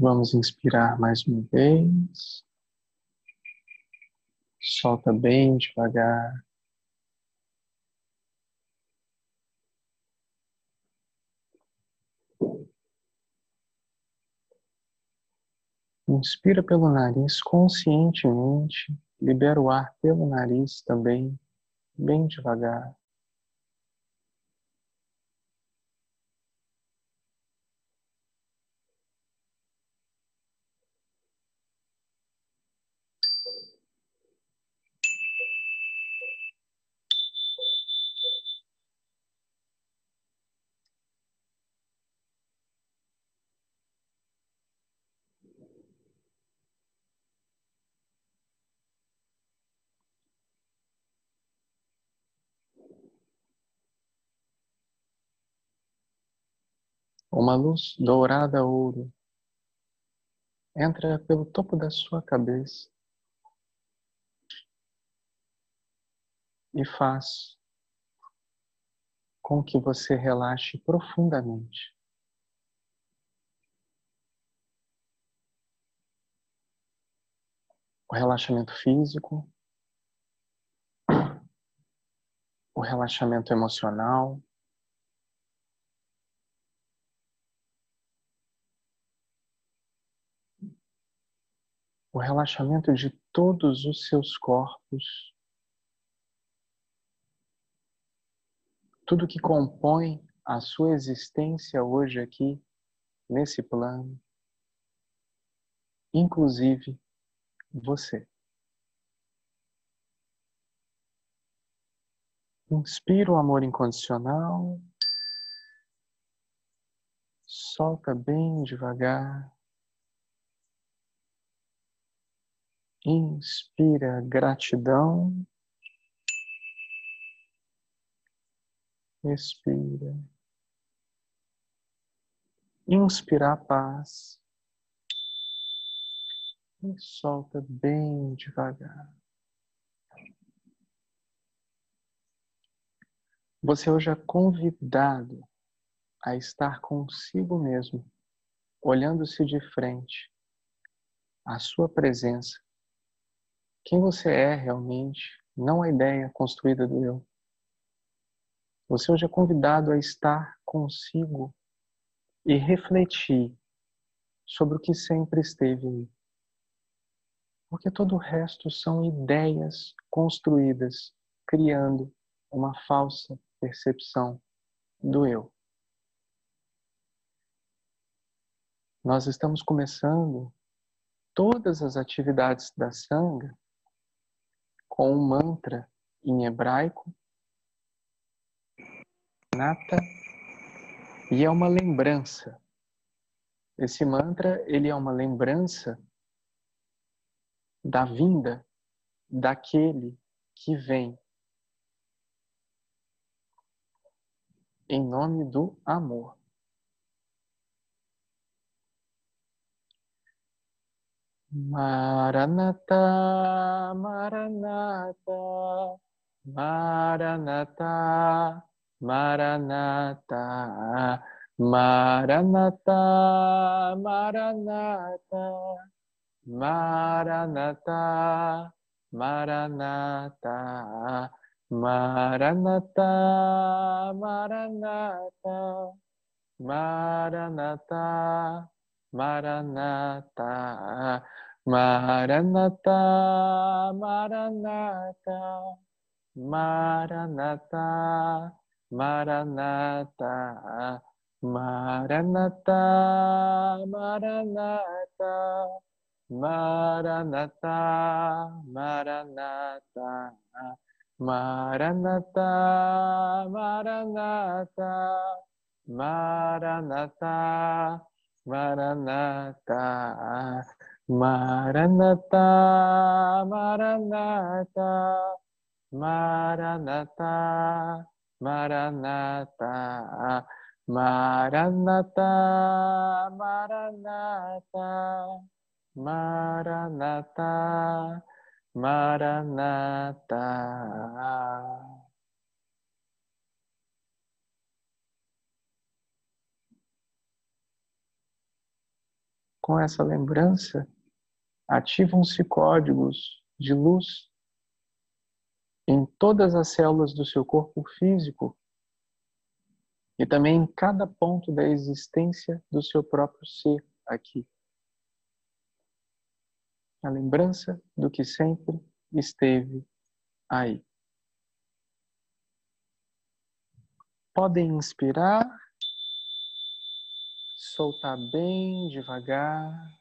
Vamos inspirar mais uma vez. Solta bem devagar. Inspira pelo nariz conscientemente, libera o ar pelo nariz também, bem devagar. Uma luz dourada ouro entra pelo topo da sua cabeça e faz com que você relaxe profundamente. O relaxamento físico, o relaxamento emocional, o relaxamento de todos os seus corpos, tudo que compõe a sua existência hoje aqui, nesse plano, inclusive você. Inspira o amor incondicional, solta bem devagar. Inspira gratidão. Expira. Inspirar paz. E solta bem devagar. Você hoje é convidado a estar consigo mesmo, olhando-se de frente, a sua presença quem você é realmente, não a ideia construída do eu. Você hoje é convidado a estar consigo e refletir sobre o que sempre esteve aí. Porque todo o resto são ideias construídas, criando uma falsa percepção do eu. Nós estamos começando todas as atividades da Sangha com um mantra em hebraico, nata, e é uma lembrança. Esse mantra, ele é uma lembrança da vinda daquele que vem em nome do amor. マラナタ、マラナタ、マラナタ、マラナタ、マラナタ、マラナタ、マラナタ、マラナタ、マラナタ、マラナタ、マラナタ、マラナタ、マラナタ、マラナタ、マラナタ、マラナタ、マラナタ、マラナタ、マラナタ、マラナタ、マラナタ、マラナタ、マラナタ、Maranatha, Maranatha, Maranatha, Maranatha, Maranatha, Maranatha, Maranatha, Maranatha, Maranatha. Com essa lembrança, ativam-se códigos de luz em todas as células do seu corpo físico e também em cada ponto da existência do seu próprio ser aqui. A lembrança do que sempre esteve aí. Podem inspirar, soltar bem devagar.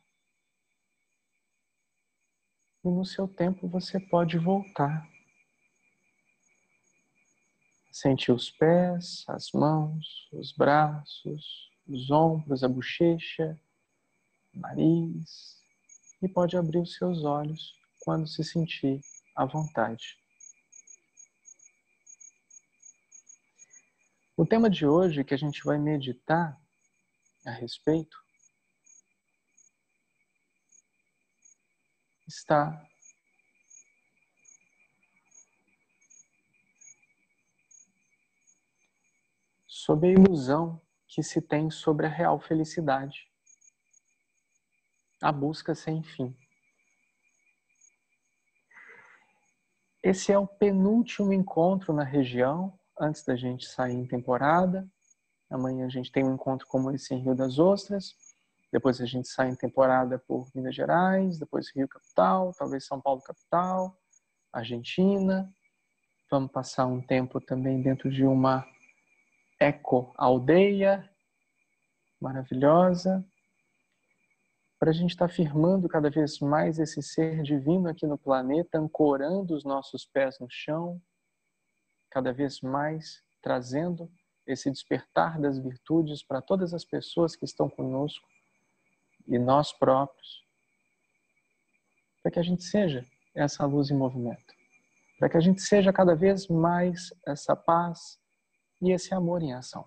E no seu tempo você pode voltar. Sente os pés, as mãos, os braços, os ombros, a bochecha, o nariz. E pode abrir os seus olhos quando se sentir à vontade. O tema de hoje que a gente vai meditar a respeito está sobre a ilusão que se tem sobre a real felicidade, a busca sem fim. Esse é o penúltimo encontro na região antes da gente sair em temporada. Amanhã a gente tem um encontro como esse em Rio das Ostras. Depois a gente sai em temporada por Minas Gerais, depois Rio Capital, talvez São Paulo Capital, Argentina. Vamos passar um tempo também dentro de uma eco-aldeia maravilhosa. Para a gente estar tá firmando cada vez mais esse ser divino aqui no planeta, ancorando os nossos pés no chão, cada vez mais trazendo esse despertar das virtudes para todas as pessoas que estão conosco e nós próprios, para que a gente seja essa luz em movimento, para que a gente seja cada vez mais essa paz e esse amor em ação,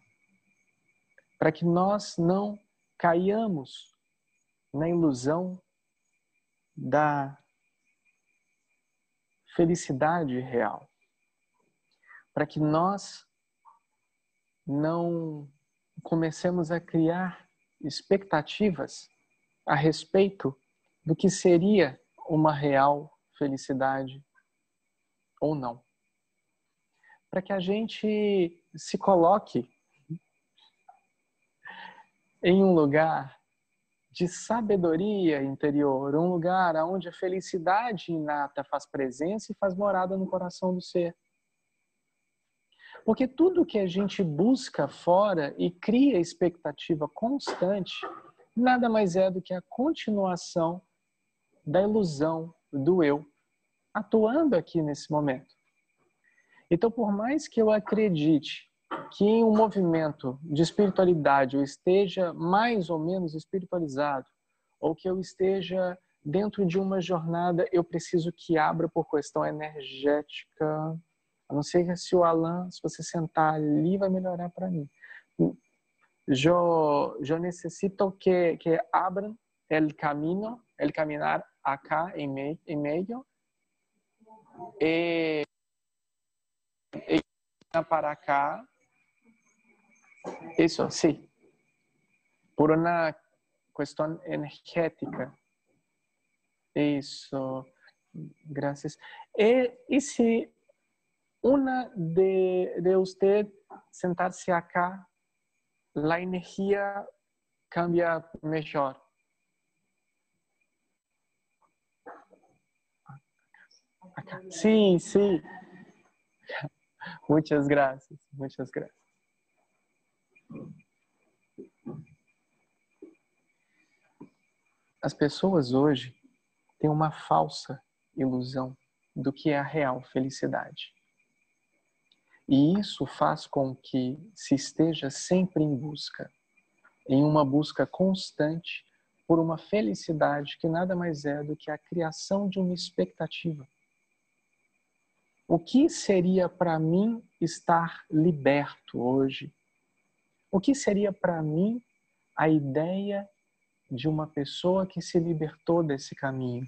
para que nós não caiamos na ilusão da felicidade real para que nós não comecemos a criar expectativas a respeito do que seria uma real felicidade ou não. Para que a gente se coloque em um lugar de sabedoria interior, um lugar onde a felicidade inata faz presença e faz morada no coração do ser. Porque tudo que a gente busca fora e cria expectativa constante, nada mais é do que a continuação da ilusão do eu atuando aqui nesse momento. Então, por mais que eu acredite que em um movimento de espiritualidade eu esteja mais ou menos espiritualizado, ou que eu esteja dentro de uma jornada, eu preciso que abra por questão energética, a não ser se o Alan, se você sentar ali, vai melhorar para mim. Eu, eu necessito que, que abram o caminho, o caminhar acá em meio, em meio e, e para cá. Isso, sim. Por uma questão energética. Isso. Graças. E, e se Una de, de usted sentarse acá, la energía cambia mejor. Acá. Sí, sí. Muchas gracias, muchas gracias. As pessoas hoje têm uma falsa ilusão do que é a real felicidade. E isso faz com que se esteja sempre em busca, em uma busca constante por uma felicidade que nada mais é do que a criação de uma expectativa. O que seria para mim estar liberto hoje? O que seria para mim a ideia de uma pessoa que se libertou desse caminho?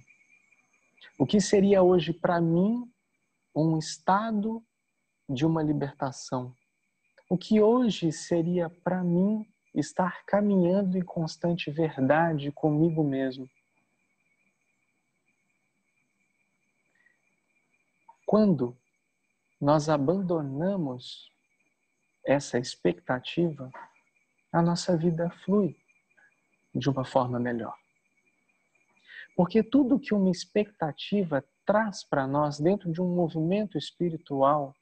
O que seria hoje para mim um estado de uma libertação. O que hoje seria para mim estar caminhando em constante verdade comigo mesmo. Quando nós abandonamos essa expectativa, a nossa vida flui de uma forma melhor. Porque tudo que uma expectativa traz para nós dentro de um movimento espiritual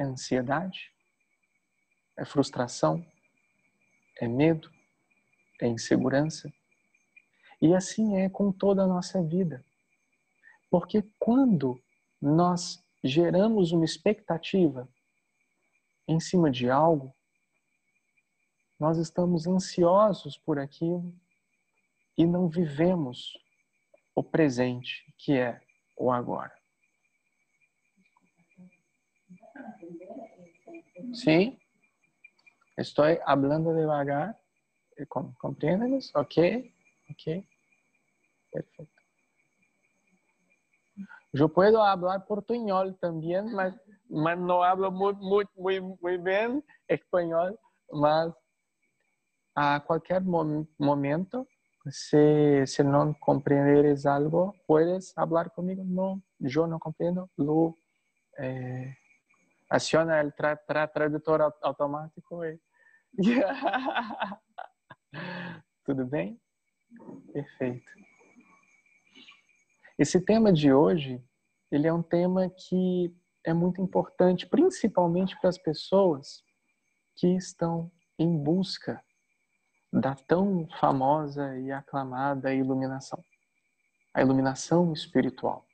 é ansiedade, é frustração, é medo, é insegurança. E assim é com toda a nossa vida. Porque quando nós geramos uma expectativa em cima de algo, nós estamos ansiosos por aquilo e não vivemos o presente, que é o agora. Sim, estou hablando devagar. ¿Compreendes? Ok, ok, perfecto. Eu posso falar portunhol também, mas, mas não hablo muito, muito, muito, muito bem espanhol, mas a qualquer momento, se, se não compreenderes algo, puedes falar comigo. Não, eu não compreendo. Lu eh, aciona o tra, tra, tradutor automático. E... Tudo bem? Perfeito. Esse tema de hoje, ele é um tema que é muito importante, principalmente para as pessoas que estão em busca da tão famosa e aclamada iluminação. A iluminação espiritual.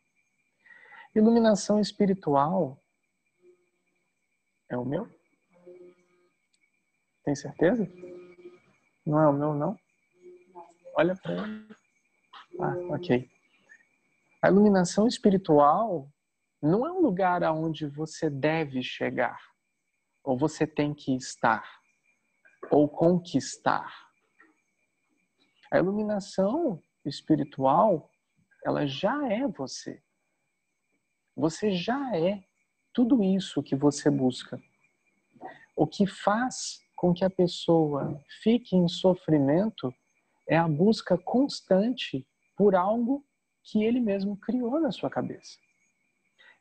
Iluminação espiritual é o meu? Tem certeza? Não é o meu, não? Olha para. Ah, ok. A iluminação espiritual não é um lugar aonde você deve chegar, ou você tem que estar, ou conquistar. A iluminação espiritual, ela já é você. Você já é tudo isso que você busca. O que faz com que a pessoa fique em sofrimento é a busca constante por algo que ele mesmo criou na sua cabeça.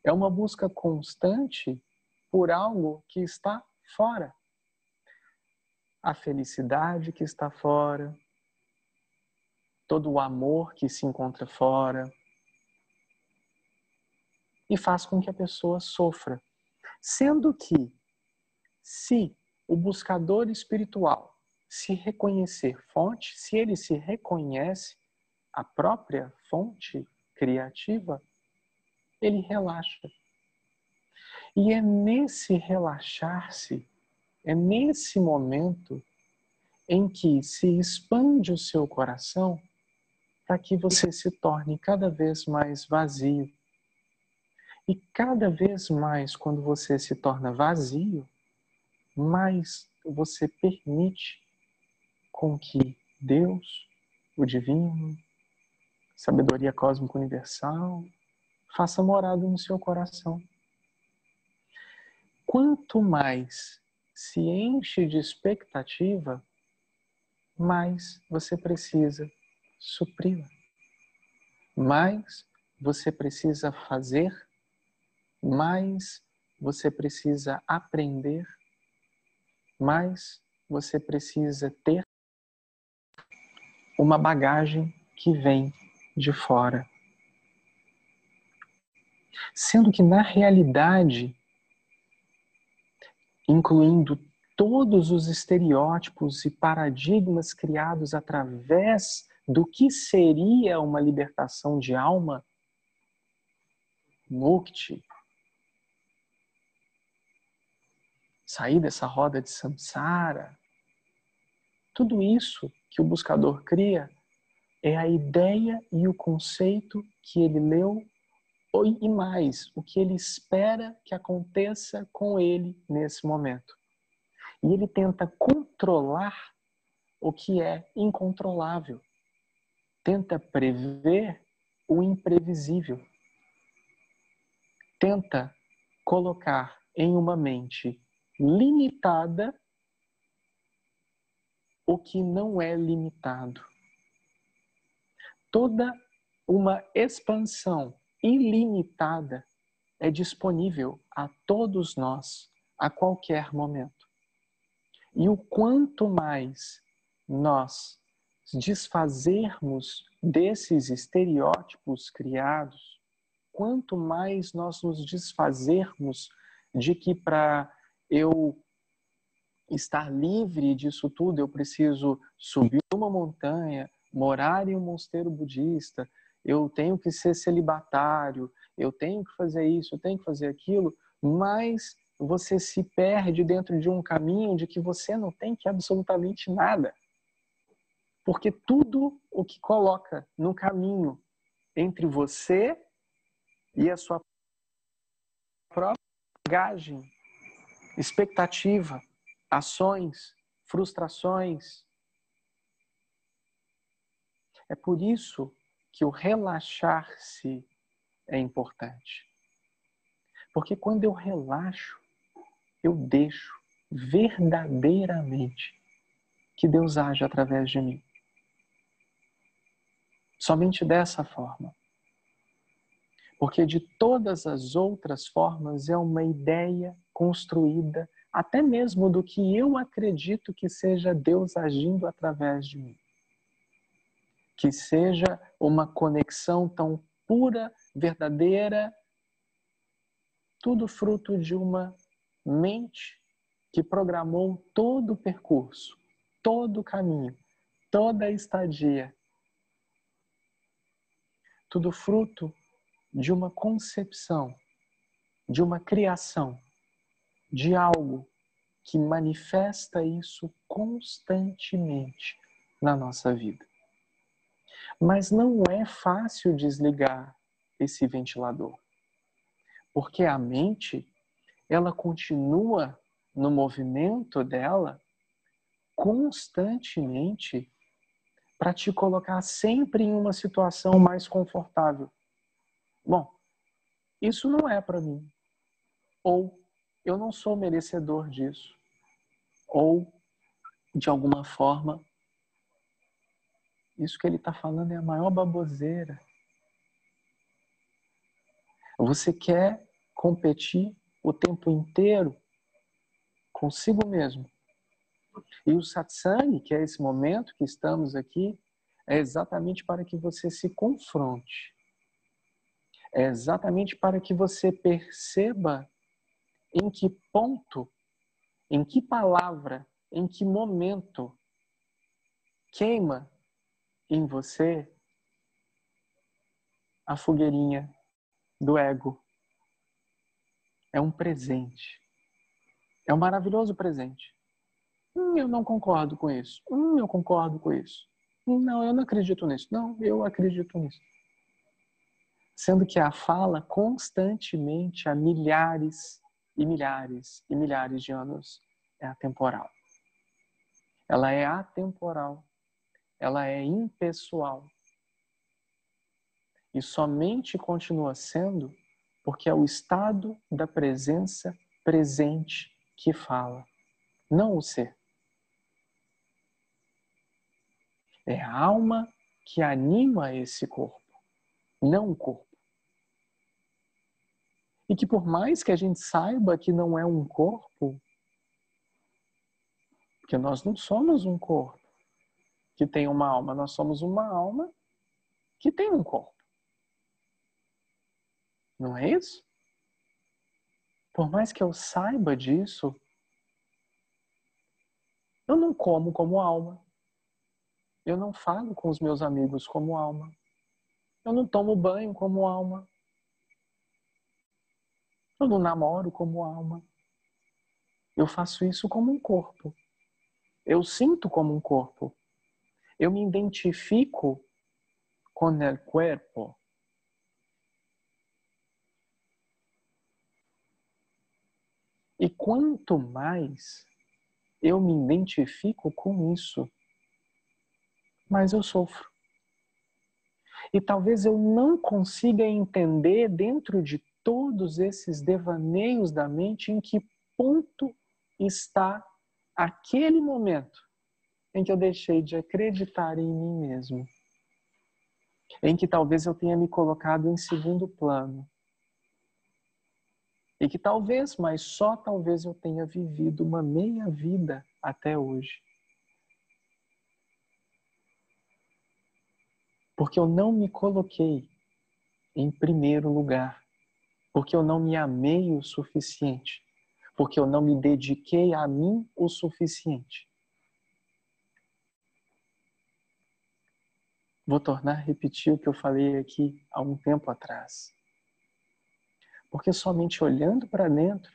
É uma busca constante por algo que está fora. A felicidade que está fora, todo o amor que se encontra fora e faz com que a pessoa sofra. Sendo que, se o buscador espiritual se reconhecer fonte, se ele se reconhece a própria fonte criativa, ele relaxa. E é nesse relaxar-se, é nesse momento em que se expande o seu coração para que você se torne cada vez mais vazio. E cada vez mais, quando você se torna vazio, mais você permite com que Deus, o divino, sabedoria cósmica universal, faça morada no seu coração. Quanto mais se enche de expectativa, mais você precisa supri-la. Mais você precisa fazer, mais você precisa aprender, mais você precisa ter uma bagagem que vem de fora. Sendo que, na realidade, incluindo todos os estereótipos e paradigmas criados através do que seria uma libertação de alma, mukti, sair dessa roda de samsara, tudo isso que o buscador cria é a ideia e o conceito que ele leu e mais, o que ele espera que aconteça com ele nesse momento. E ele tenta controlar o que é incontrolável tenta prever o imprevisível. Tenta colocar em uma mente limitada o que não é limitado. Toda uma expansão ilimitada é disponível a todos nós a qualquer momento. E o quanto mais nós desfazermos desses estereótipos criados, quanto mais nós nos desfazermos de que para eu estar livre disso tudo eu preciso subir uma montanha, morar em um mosteiro budista, eu tenho que ser celibatário, eu tenho que fazer isso, eu tenho que fazer aquilo, mas você se perde dentro de um caminho de que você não tem que absolutamente nada. Porque tudo o que coloca no caminho entre você e a sua própria bagagem, expectativa, ações, frustrações. É por isso que o relaxar-se é importante. Porque quando eu relaxo, eu deixo verdadeiramente que Deus age através de mim. Somente dessa forma. Porque de todas as outras formas é uma ideia construída até mesmo do que eu acredito que seja Deus agindo através de mim que seja uma conexão tão pura, verdadeira, tudo fruto de uma mente que programou todo o percurso, todo o caminho, toda a estadia. Tudo fruto de uma concepção, de uma criação, de algo que manifesta isso constantemente na nossa vida. Mas não é fácil desligar esse ventilador. Porque a mente, ela continua no movimento dela constantemente para te colocar sempre em uma situação mais confortável. Bom, isso não é para mim. Ou eu não sou merecedor disso. Ou, de alguma forma, isso que ele está falando é a maior baboseira. Você quer competir o tempo inteiro consigo mesmo. E o satsang, que é esse momento que estamos aqui, é exatamente para que você se confronte. É exatamente para que você perceba em que ponto, em que palavra, em que momento queima em você a fogueirinha do ego. É um presente. É um maravilhoso presente. Hum, eu não concordo com isso. Hum, eu concordo com isso. Não, eu não acredito nisso. Não, eu acredito nisso. Sendo que a fala constantemente há milhares e milhares e milhares de anos é atemporal. Ela é atemporal ela é impessoal. E somente continua sendo porque é o estado da presença presente que fala, não o ser. É a alma que anima esse corpo, não o corpo. E que por mais que a gente saiba que não é um corpo, porque nós não somos um corpo, que tem uma alma, nós somos uma alma que tem um corpo. Não é isso? Por mais que eu saiba disso, eu não como como alma. Eu não falo com os meus amigos como alma. Eu não tomo banho como alma. Eu não namoro como alma. Eu faço isso como um corpo. Eu sinto como um corpo. Eu me identifico com o corpo. E quanto mais eu me identifico com isso, mais eu sofro. E talvez eu não consiga entender dentro de todos esses devaneios da mente em que ponto está aquele momento em que eu deixei de acreditar em mim mesmo, em que talvez eu tenha me colocado em segundo plano, e que talvez, mas só talvez eu tenha vivido uma meia vida até hoje. Porque eu não me coloquei em primeiro lugar, porque eu não me amei o suficiente, porque eu não me dediquei a mim o suficiente. Vou tornar a repetir o que eu falei aqui há um tempo atrás. Porque somente olhando para dentro,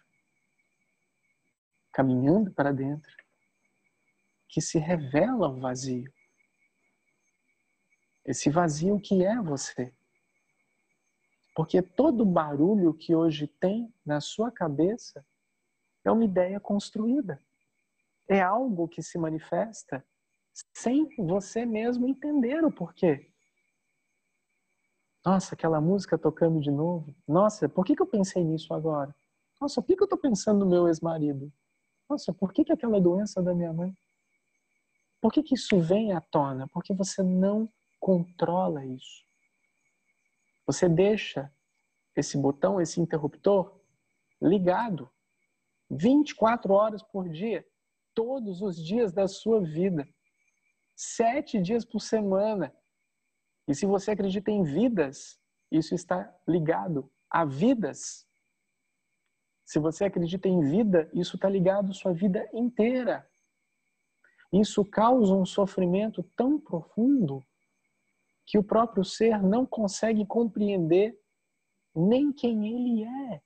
caminhando para dentro, que se revela o vazio. Esse vazio que é você. Porque todo barulho que hoje tem na sua cabeça é uma ideia construída. É algo que se manifesta sem você mesmo entender o porquê. Nossa, aquela música tocando de novo. Nossa, por que, que eu pensei nisso agora? Nossa, por que, que eu estou pensando no meu ex-marido? Nossa, por que, que aquela doença da minha mãe? Por que, que isso vem à tona? Porque você não controla isso. Você deixa esse botão, esse interruptor, ligado 24 horas por dia, todos os dias da sua vida sete dias por semana. E se você acredita em vidas, isso está ligado a vidas. Se você acredita em vida, isso está ligado à sua vida inteira. Isso causa um sofrimento tão profundo que o próprio ser não consegue compreender nem quem ele é.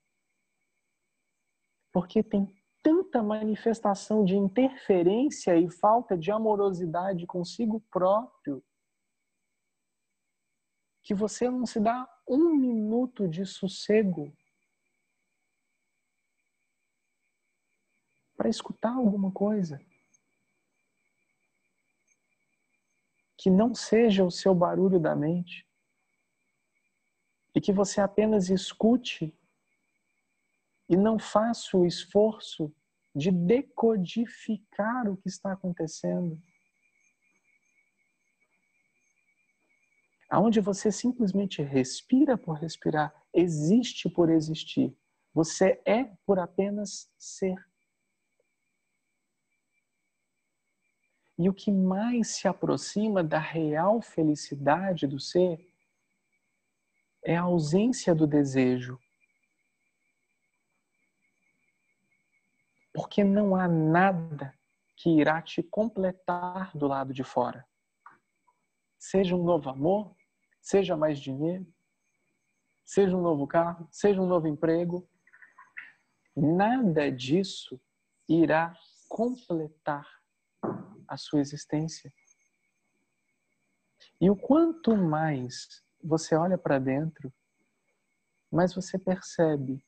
Porque tem tanta manifestação de interferência e falta de amorosidade consigo próprio que você não se dá um minuto de sossego para escutar alguma coisa que não seja o seu barulho da mente e que você apenas escute e não faço o esforço de decodificar o que está acontecendo. Aonde você simplesmente respira por respirar, existe por existir. Você é por apenas ser. E o que mais se aproxima da real felicidade do ser é a ausência do desejo, Porque não há nada que irá te completar do lado de fora. Seja um novo amor, seja mais dinheiro, seja um novo carro, seja um novo emprego, nada disso irá completar a sua existência. E o quanto mais você olha para dentro, mais você percebe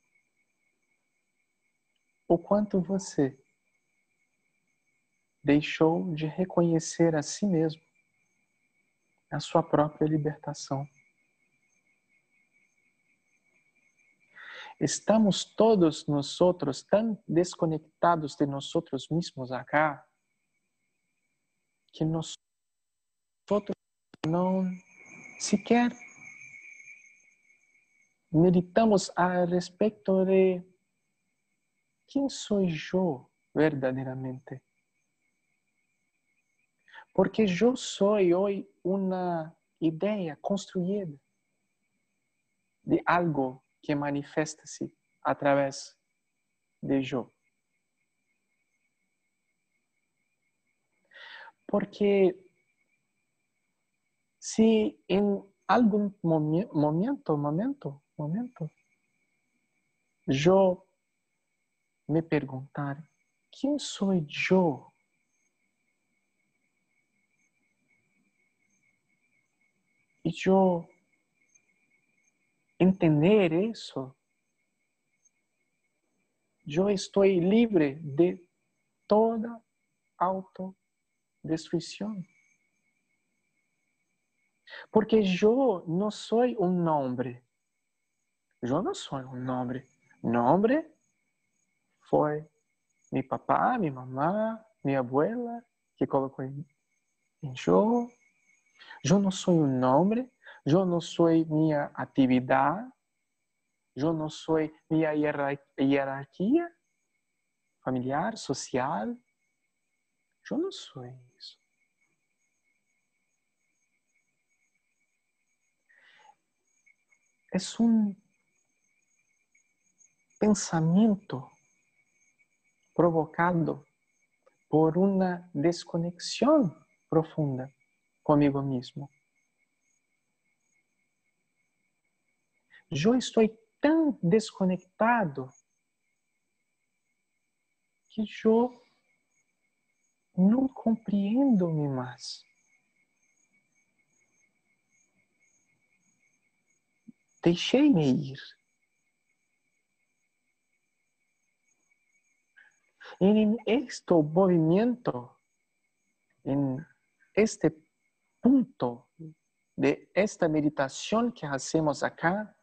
o quanto você deixou de reconhecer a si mesmo, a sua própria libertação. Estamos todos nós outros tão desconectados de nós outros mesmos acá que nós outros não sequer meditamos a respeito de ¿quién soy yo verdaderamente? Porque yo soy hoy una idea construida de algo que manifesta-se através de yo. Porque si en algún momento, momento, momento, yo me perguntar quem sou eu? E eu entender isso, eu estou livre de toda autodestruição. Porque eu não sou um nome. Eu não sou um nome. Nome foi meu papá, minha mamá, minha abuela que colocou em, Eu, eu não sou um nome, eu não sou minha atividade, eu não sou minha hierarquia familiar, social. Isso. É um pensamento provocado por uma desconexão profunda comigo mesmo. Eu estou tão desconectado que eu não compreendo-me mais. Deixei-me ir. En este movimiento, en este punto de esta meditación que hacemos acá,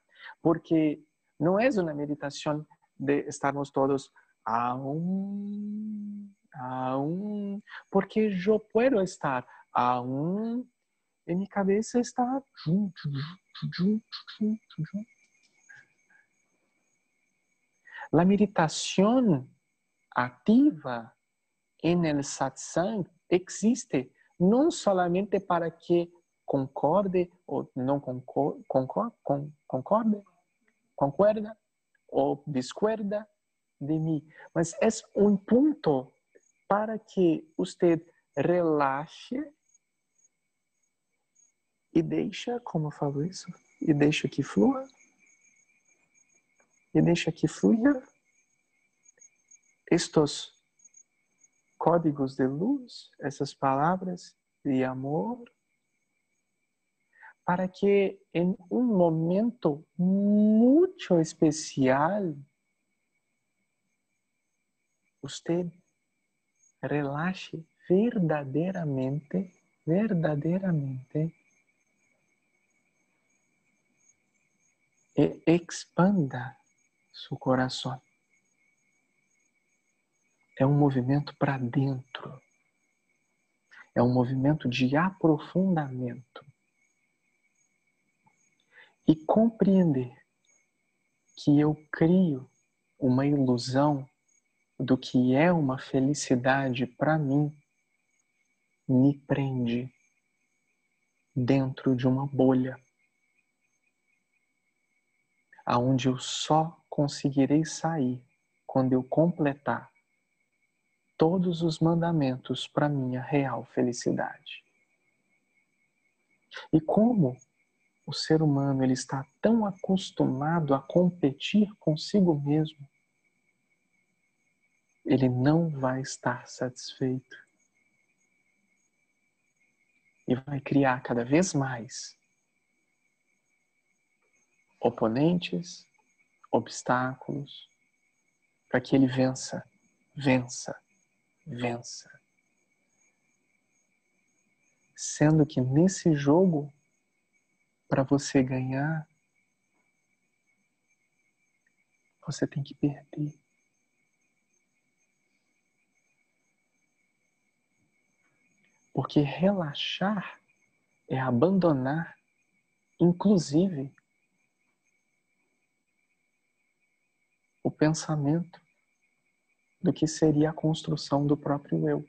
porque no es una meditación de estarmos todos aún, aún, porque yo puedo estar aún, en mi cabeza está la meditación ativa en el satsang existe não somente para que concorde ou não concorde, concorde, concorda ou discorda de mim, mas é um ponto para que você relaxe e deixa, como eu falo isso, e deixa que flua, e deixa que fluya estes códigos de luz, essas palavras de amor, para que em um momento muito especial você relaxe verdadeiramente, verdadeiramente e expanda seu coração é um movimento para dentro. É um movimento de aprofundamento. E compreender que eu crio uma ilusão do que é uma felicidade para mim me prende dentro de uma bolha aonde eu só conseguirei sair quando eu completar todos os mandamentos para minha real felicidade. E como o ser humano ele está tão acostumado a competir consigo mesmo, ele não vai estar satisfeito e vai criar cada vez mais oponentes, obstáculos, para que ele vença, vença, vença. Sendo que nesse jogo, para você ganhar, você tem que perder. Porque relaxar é abandonar, inclusive, o pensamento do que seria a construção do próprio eu.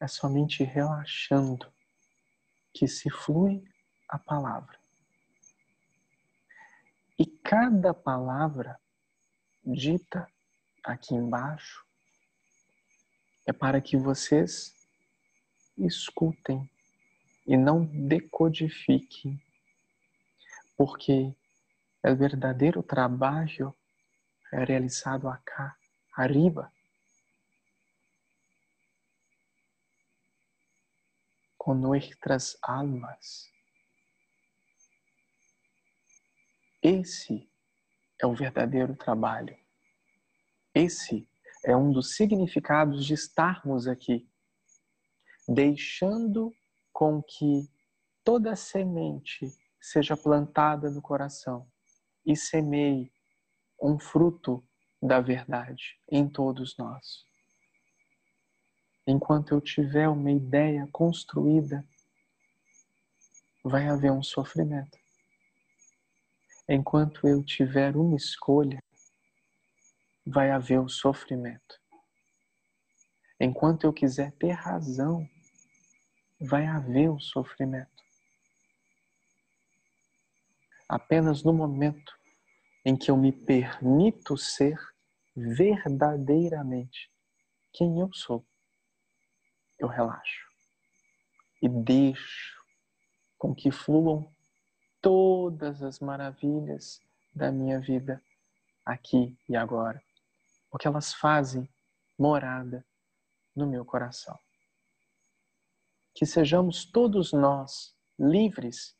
É somente relaxando que se flui a palavra. E cada palavra dita aqui embaixo é para que vocês escutem e não decodifiquem, porque o verdadeiro trabalho é realizado acá, arriba, com nossas almas. Esse é o verdadeiro trabalho. Esse é um dos significados de estarmos aqui, deixando com que toda semente seja plantada no coração e semeie um fruto da verdade em todos nós. enquanto eu tiver uma ideia construída, vai haver um sofrimento. Enquanto eu tiver uma escolha, vai haver o sofrimento. Enquanto eu quiser ter razão, vai haver o sofrimento. Apenas no momento em que eu me permito ser verdadeiramente quem eu sou, eu relaxo e deixo com que fluam todas as maravilhas da minha vida aqui e agora, porque elas fazem morada no meu coração. Que sejamos todos nós livres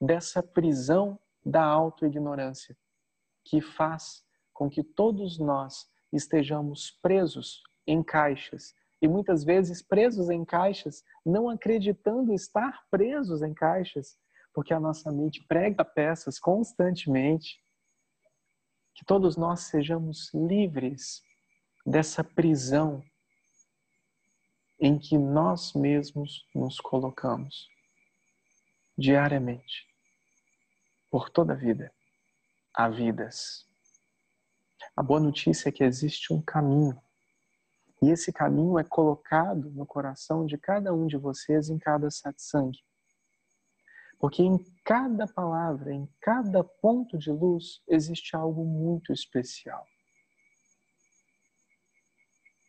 dessa prisão da autoignorância, que faz com que todos nós estejamos presos em caixas e muitas vezes presos em caixas, não acreditando estar presos em caixas, porque a nossa mente prega peças constantemente. Que todos nós sejamos livres dessa prisão em que nós mesmos nos colocamos diariamente, por toda a vida. Há vidas. A boa notícia é que existe um caminho. E esse caminho é colocado no coração de cada um de vocês em cada satsang. Porque em cada palavra, em cada ponto de luz, existe algo muito especial.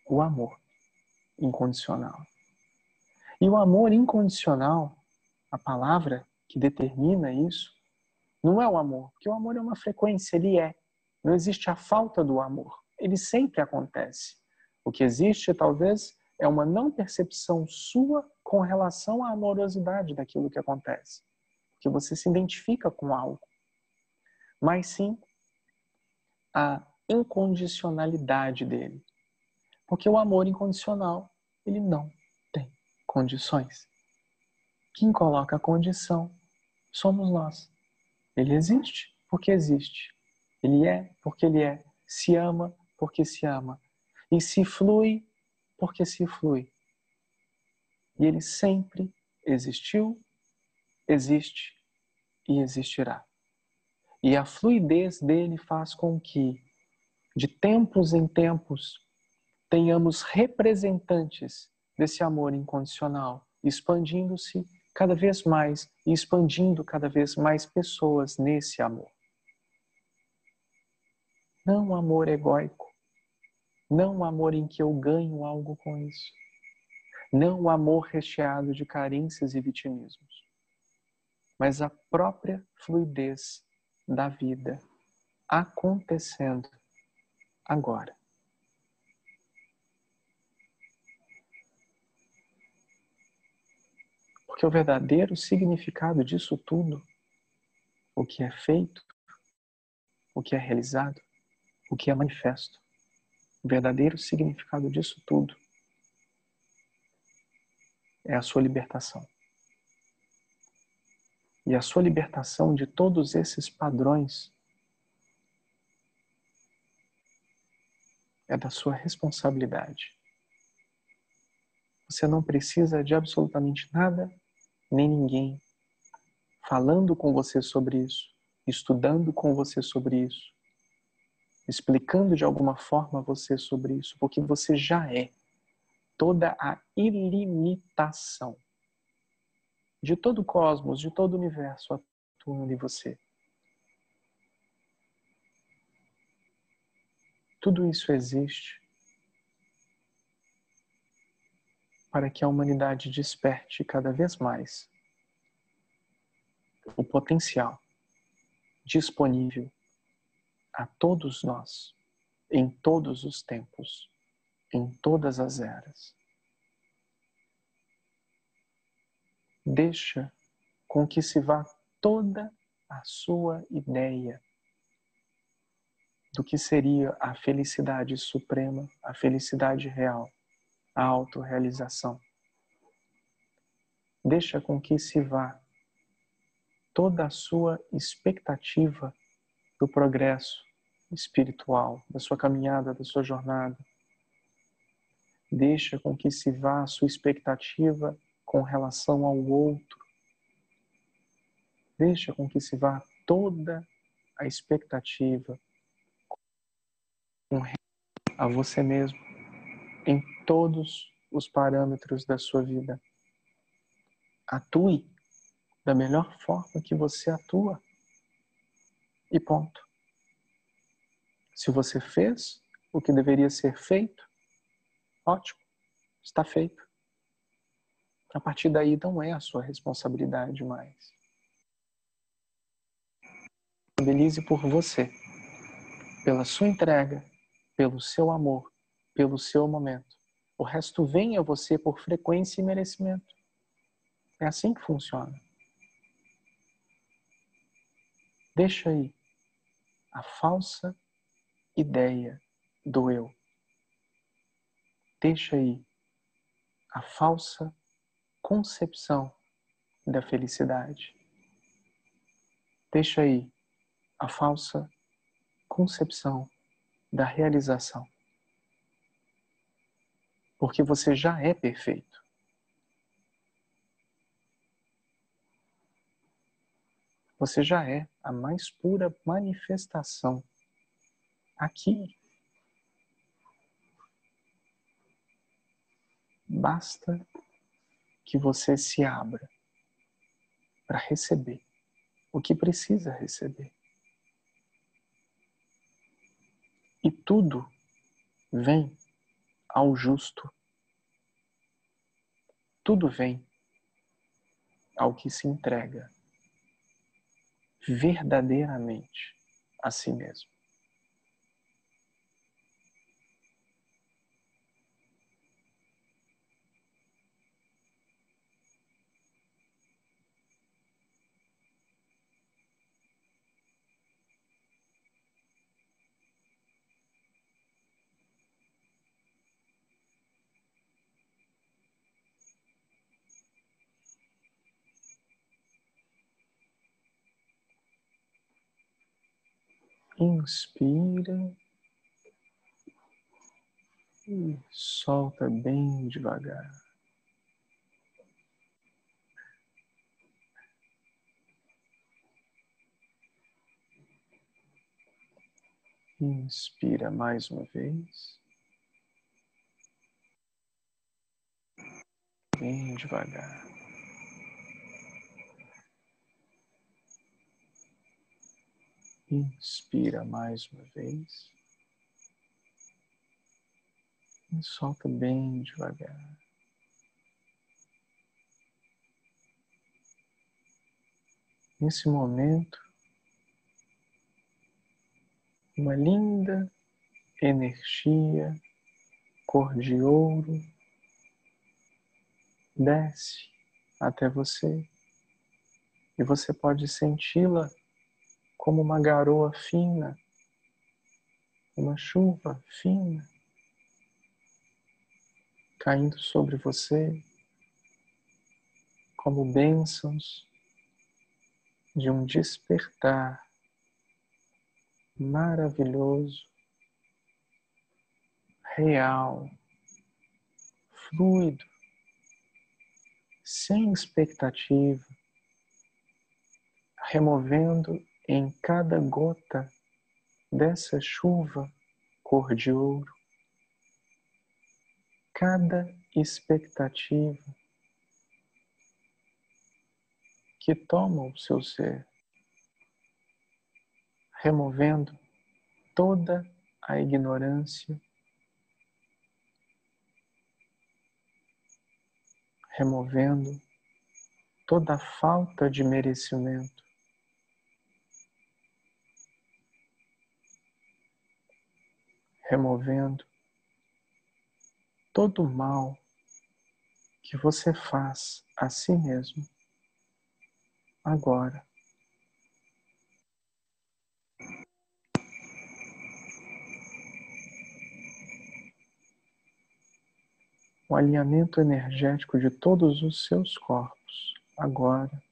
O amor incondicional. E o amor incondicional, a palavra que determina isso, não é o amor, porque o amor é uma frequência, ele é. Não existe a falta do amor, ele sempre acontece. O que existe, talvez, é uma não percepção sua com relação à amorosidade daquilo que acontece que você se identifica com algo, mas sim a incondicionalidade dele. Porque o amor incondicional, ele não tem condições. Quem coloca a condição somos nós. Ele existe porque existe. Ele é porque ele é. Se ama porque se ama. E se flui porque se flui. E ele sempre existiu existe e existirá. E a fluidez dele faz com que, de tempos em tempos, tenhamos representantes desse amor incondicional, expandindo-se cada vez mais e expandindo cada vez mais pessoas nesse amor. Não amor egóico, não amor em que eu ganho algo com isso, não amor recheado de carências e vitimismos mas a própria fluidez da vida acontecendo agora. Porque o verdadeiro significado disso tudo, o que é feito, o que é realizado, o que é manifesto, o verdadeiro significado disso tudo é a sua libertação. E a sua libertação de todos esses padrões é da sua responsabilidade. Você não precisa de absolutamente nada nem ninguém falando com você sobre isso, estudando com você sobre isso, explicando de alguma forma você sobre isso, porque você já é toda a ilimitação de todo o cosmos, de todo o universo atuando em você. Tudo isso existe para que a humanidade desperte cada vez mais o potencial disponível a todos nós, em todos os tempos, em todas as eras. Deixa com que se vá toda a sua ideia do que seria a felicidade suprema, a felicidade real, a autorrealização. Deixa com que se vá toda a sua expectativa do progresso espiritual, da sua caminhada, da sua jornada. Deixa com que se vá a sua expectativa com relação ao outro. Deixa com que se vá toda a expectativa com a você mesmo em todos os parâmetros da sua vida. Atue da melhor forma que você atua. E ponto. Se você fez o que deveria ser feito, ótimo, está feito. A partir daí não é a sua responsabilidade mais. Belize por você, pela sua entrega, pelo seu amor, pelo seu momento. O resto vem a você por frequência e merecimento. É assim que funciona. Deixa aí a falsa ideia do eu. Deixa aí a falsa concepção da felicidade. Deixa aí a falsa concepção da realização. Porque você já é perfeito. Você já é a mais pura manifestação aqui. Basta que você se abra para receber o que precisa receber. E tudo vem ao justo. Tudo vem ao que se entrega verdadeiramente a si mesmo. Inspira e solta bem devagar. Inspira mais uma vez. Bem devagar. Inspira mais uma vez. E solta bem devagar. Nesse momento, uma linda energia cor de ouro desce até você e você pode senti-la como uma garoa fina, uma chuva fina caindo sobre você, como bênçãos de um despertar maravilhoso, real, fluido, sem expectativa, removendo em cada gota dessa chuva cor de ouro, cada expectativa que toma o seu ser, removendo toda a ignorância, removendo toda a falta de merecimento, removendo todo o mal que você faz a si mesmo agora. O alinhamento energético de todos os seus corpos agora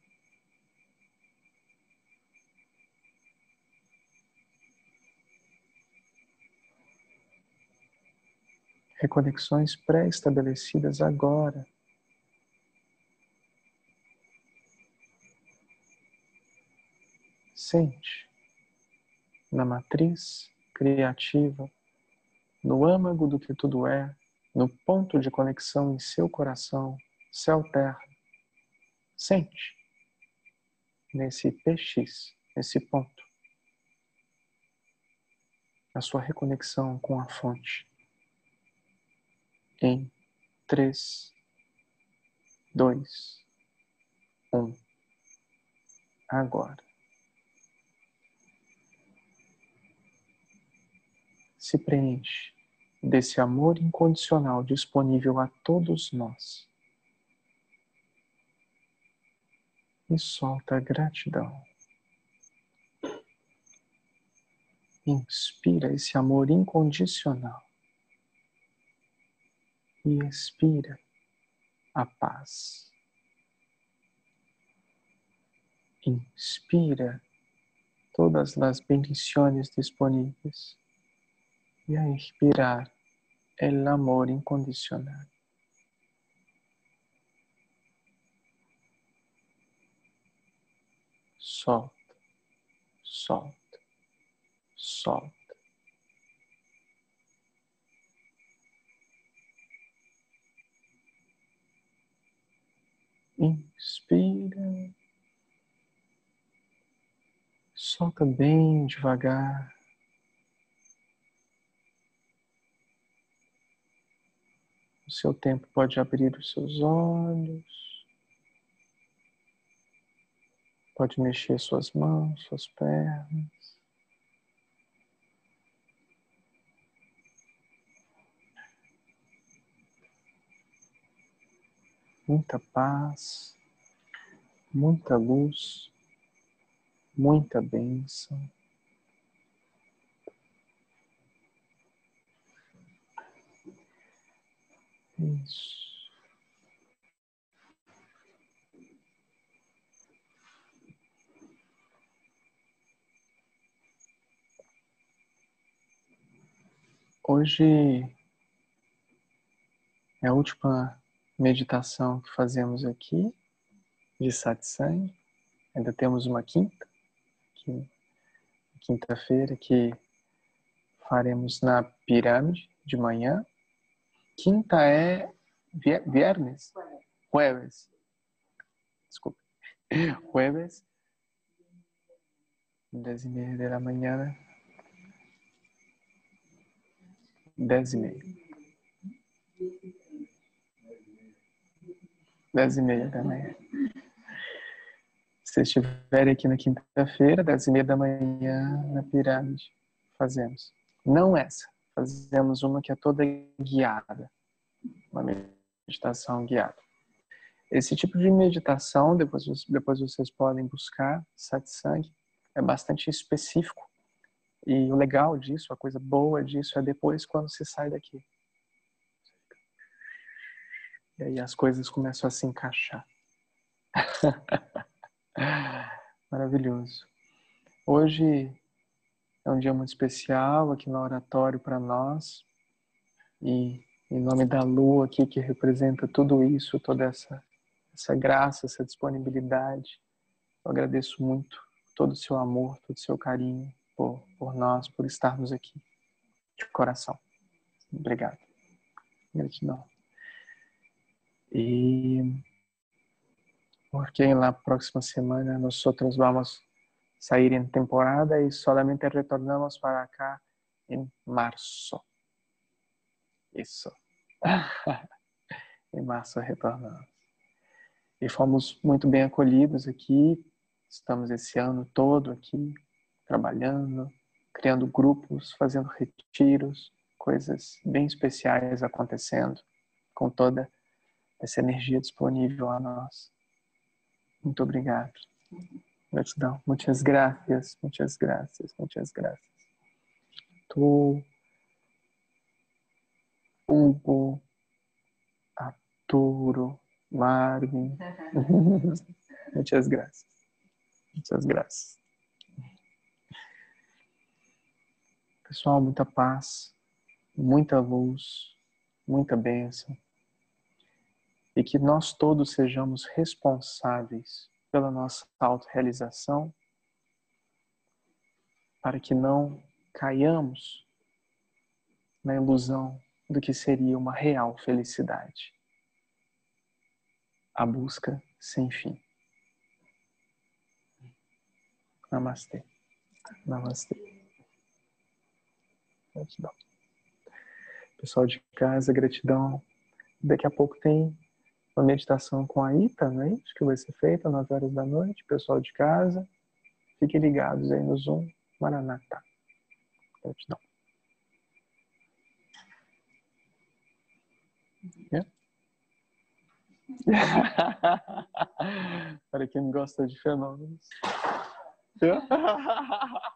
reconexões pré-estabelecidas agora. Sente na matriz criativa, no âmago do que tudo é, no ponto de conexão em seu coração, céu-terra. Sente nesse PX, nesse ponto, a sua reconexão com a fonte em três, dois, um. Agora. Se preenche desse amor incondicional disponível a todos nós. E solta a gratidão. Inspira esse amor incondicional e expira a paz. Inspira todas as bendições disponíveis e a expirar el amor incondicional. Solta, solta, solta. Inspira. Solta bem devagar. O seu tempo pode abrir os seus olhos. Pode mexer suas mãos, suas pernas. Muita paz, muita luz, muita bênção. Isso. Hoje é a última meditação que fazemos aqui de satsang. Ainda temos uma quinta, quinta-feira, que faremos na pirâmide de manhã. Quinta é viernes? Jueves. Desculpa. Jueves. Dez e meia da manhã. Dez e meia. Dez e meia da manhã. Se estiverem aqui na quinta-feira, dez e meia da manhã, na pirâmide, fazemos. Não essa. Fazemos uma que é toda guiada. Uma meditação guiada. Esse tipo de meditação, depois, depois vocês podem buscar, satsang, é bastante específico. E o legal disso, a coisa boa disso, é depois quando você sai daqui. E aí as coisas começam a se encaixar. Maravilhoso. Hoje é um dia muito especial aqui no oratório para nós. E em nome da lua aqui que representa tudo isso, toda essa essa graça, essa disponibilidade, eu agradeço muito todo o seu amor, todo o seu carinho por, por nós, por estarmos aqui de coração. Obrigado. Gratidão. Y porque en la próxima semana nosotros vamos a ir en temporada y solamente retornamos para acá en marzo. Isso. em março retornamos. E fomos muito bem acolhidos aqui. Estamos esse ano todo aqui, trabalhando, criando grupos, fazendo retiros, coisas bem especiais acontecendo, com toda essa energia disponível a nós. Muito obrigado. Gratidão. Muitas graças, muitas graças, muitas graças. Tu, Hugo, Arturo, Marvin. muitas graças. Muitas graças. Pessoal, muita paz, muita luz, muita bênção. E que nós todos sejamos responsáveis pela nossa autorrealização, para que não caiamos na ilusão do que seria uma real felicidade. A busca sem fim. Namastê. Namastê. Gratidão. Pessoal de casa, gratidão. Daqui a pouco tem uma meditação com a Ita, não é isso? Que vai ser feita às 9 horas da noite. Pessoal de casa, fiquem ligados aí no Zoom. Maranatá. Gratidão. Yeah. Para quem gosta de fenômenos. Yeah.